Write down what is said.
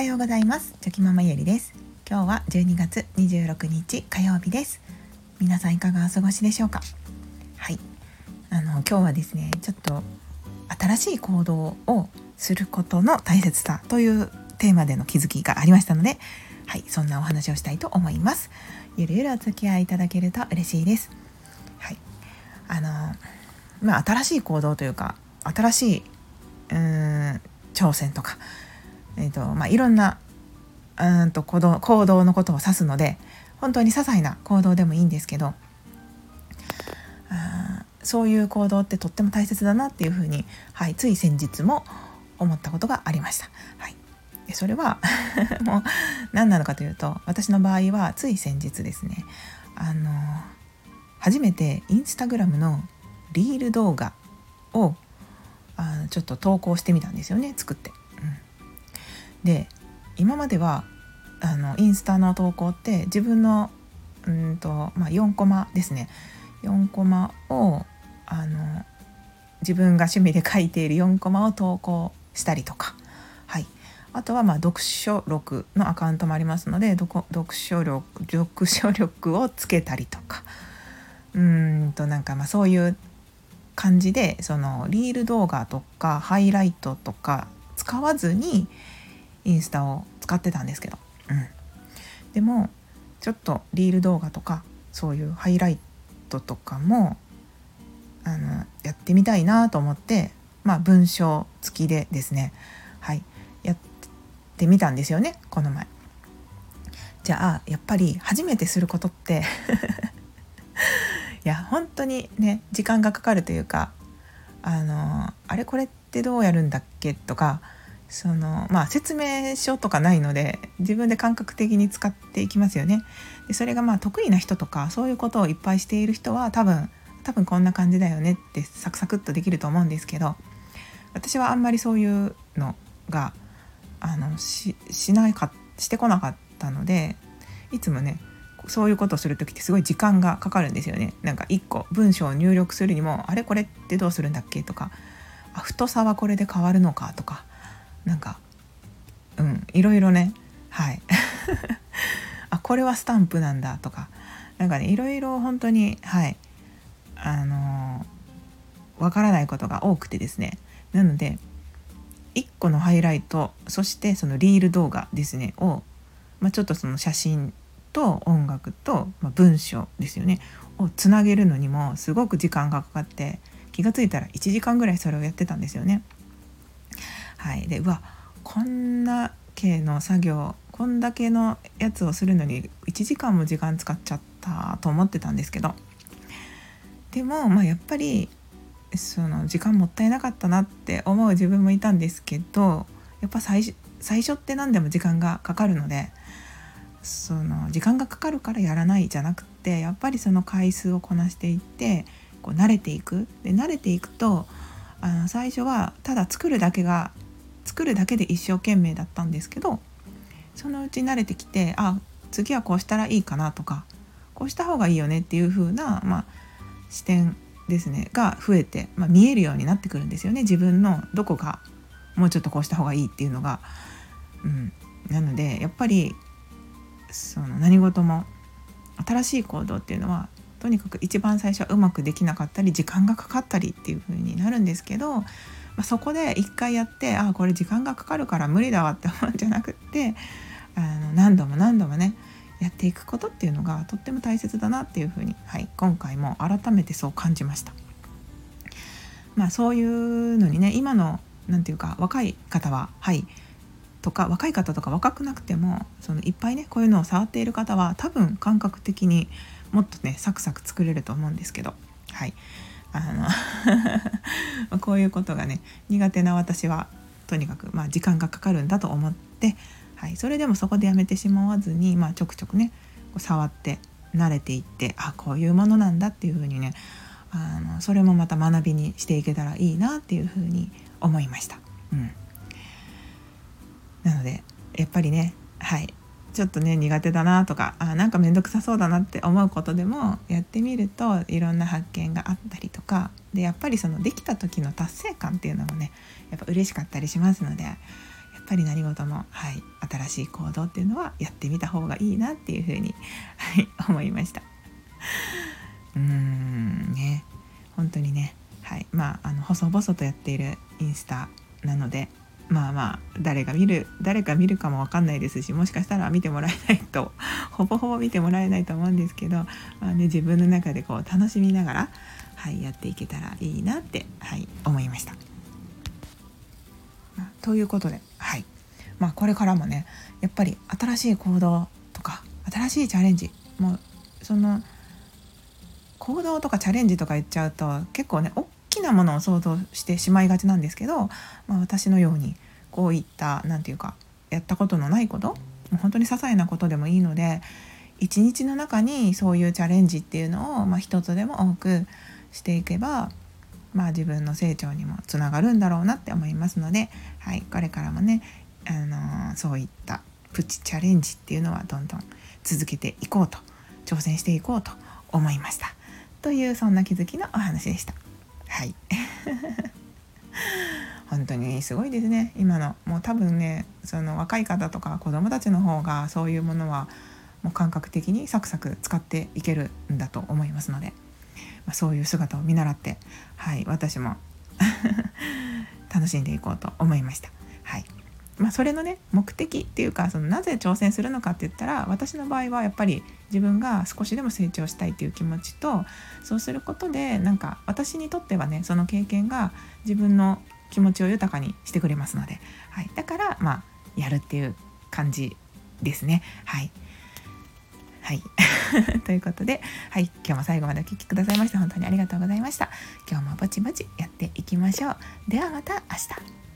はようございます。チョキママゆりです。今日は12月26日火曜日です。皆さんいかがお過ごしでしょうか？はい。あの今日はですねちょっと新しい行動をすることの大切さというテーマでの気づきがありましたのではいそんなお話をしたいと思います。ゆるゆるお付き合いいただけると嬉しいです。はい。あのまあ新しい行動というか新しいうーん挑戦とかえーとまあ、いろんなうんと行動行動のことを指すので本当に些細な行動でもいいんですけどあそういう行動ってとっても大切だなっていうふうに、はい、つい先日も思ったことがありました。はい、でそれは もう何なのかというと私の場合はつい先日ですねあの初めてインスタグラムのリール動画をあちょっと投稿してみたんですよね作って。で今まではあのインスタの投稿って自分のうんと、まあ、4コマですね。4コマをあの自分が趣味で書いている4コマを投稿したりとか、はい、あとはまあ読書録のアカウントもありますので読書力読書力をつけたりとか。うんとなんかまあそういう感じでそのリール動画とかハイライトとか使わずにインスタを使ってたんですけど、うん、でもちょっとリール動画とかそういうハイライトとかもあのやってみたいなと思ってまあ文章付きでですね。はい。やってみたんですよねこの前。じゃあやっぱり初めてすることって いや本当にね時間がかかるというかあのあれこれってどうやるんだっけとかそのまあ説明書とかないので自分で感覚的に使っていきますよね。でそれがまあ得意な人とかそういうことをいっぱいしている人は多分多分こんな感じだよねってサクサクっとできると思うんですけど私はあんまりそういうのがあのししないかしてこなかったのでいつもねそういうことをする時ってすごい時間がかかるんですよね。なんか1個文章を入力するにもあれこれってどうするんだっけとかあ太さはこれで変わるのかとかなんかうんいろいろね。はい。あこれはスタンプなんだとか。なんかねいろいろ本当にはい。あのわからないことが多くてですね。なので1個のハイライトそしてそのリール動画ですね。を、まあ、ちょっとその写真と音楽と、まあ、文章ですよね。をつなげるのにもすごく時間がかかって気が付いたら1時間ぐらいそれをやってたんですよね。はい、でうわこんな系の作業こんだけのやつをするのに1時間も時間使っちゃったと思ってたんですけど。でもまあやっぱりその時間もったいなかったなって思う自分もいたんですけどやっぱ最最初って何でも時間がかかるのでその時間がかかるからやらないじゃなくてやっぱりその回数をこなしていってこう慣れていく。で慣れていくとあの最初はただ作るだけが作るだけで一生懸命だったんですけどそのうち慣れてきてあ次はこうしたらいいかなとかこうした方がいいよねっていう風な、まあ、視点ですねが増えて、まあ、見えるようになってくるんですよね自分のどこがもうちょっとこうした方がいいっていうのが。うん、なのでやっぱりその何事も新しい行動っていうのはとにかく一番最初はうまくできなかったり時間がかかったりっていう風になるんですけどまあ、そこで一回やってああこれ時間がかかるから無理だわって思うんじゃなくってあの何度も何度もねやっていくことっていうのがとっても大切だなっていうふうに、はい、今回も改めてそう感じました。まあ、そういうのにね今の何て言うか若い方ははいとか若い方とか若くなくてもそのいっぱいねこういうのを触っている方は多分感覚的にもっとねサクサク作れると思うんですけどはいあの こういうことがね苦手な私はとにかく、まあ、時間がかかるんだと思って、はい、それでもそこでやめてしまわずに、まあ、ちょくちょくね触って慣れていってあこういうものなんだっていうふうにねあのそれもまた学びにしていけたらいいなっていうふうに思いました。うん、なのでやっぱりねはいちょっとね苦手だなとかあなんか面倒くさそうだなって思うことでもやってみるといろんな発見があったりとかでやっぱりそのできた時の達成感っていうのもねやっぱ嬉しかったりしますのでやっぱり何事も、はい、新しい行動っていうのはやってみた方がいいなっていうふうに、はい、思いました。うーんね本当にねはいまああの細々とやっているインスタなのでまあまあ誰が見る誰か見るかも分かんないですしもしかしたら見てもらえないと ほぼほぼ見てもらえないと思うんですけど、まあね、自分の中でこう楽しみながら、はい、やっていけたらいいなって、はい、思いました。ということで、はいまあ、これからもねやっぱり新しい行動とか新しいチャレンジもうその行動とかチャレンジとか言っちゃうと結構ね大きなものを想像してしまいがちなんですけど、まあ、私のようにこういった何て言うかやったことのないこと本当に些細なことでもいいので一日の中にそういうチャレンジっていうのを、まあ、一つでも多くしていけば、まあ、自分の成長にもつながるんだろうなって思いますので、はい、これからもね、あのー、そういったプチチャレンジっていうのはどんどん続けていこうと挑戦していこうと思いました。というそんな気づきのお話でした。はい。本当にすごいですね。今の。もう多分ねその若い方とか子どもたちの方がそういうものはもう感覚的にサクサク使っていけるんだと思いますので、まあ、そういう姿を見習ってはい私も 楽しんでいこうと思いました。はい。まあ、それのね目的っていうかそのなぜ挑戦するのかって言ったら私の場合はやっぱり自分が少しでも成長したいっていう気持ちとそうすることでなんか私にとってはねその経験が自分の気持ちを豊かにしてくれますので、はい、だからまあやるっていう感じですね。はいはい。ということで、はい、今日も最後までお聴きくださいまして本当にありがとうございました。今日もぼちぼちやっていきましょう。ではまた明日。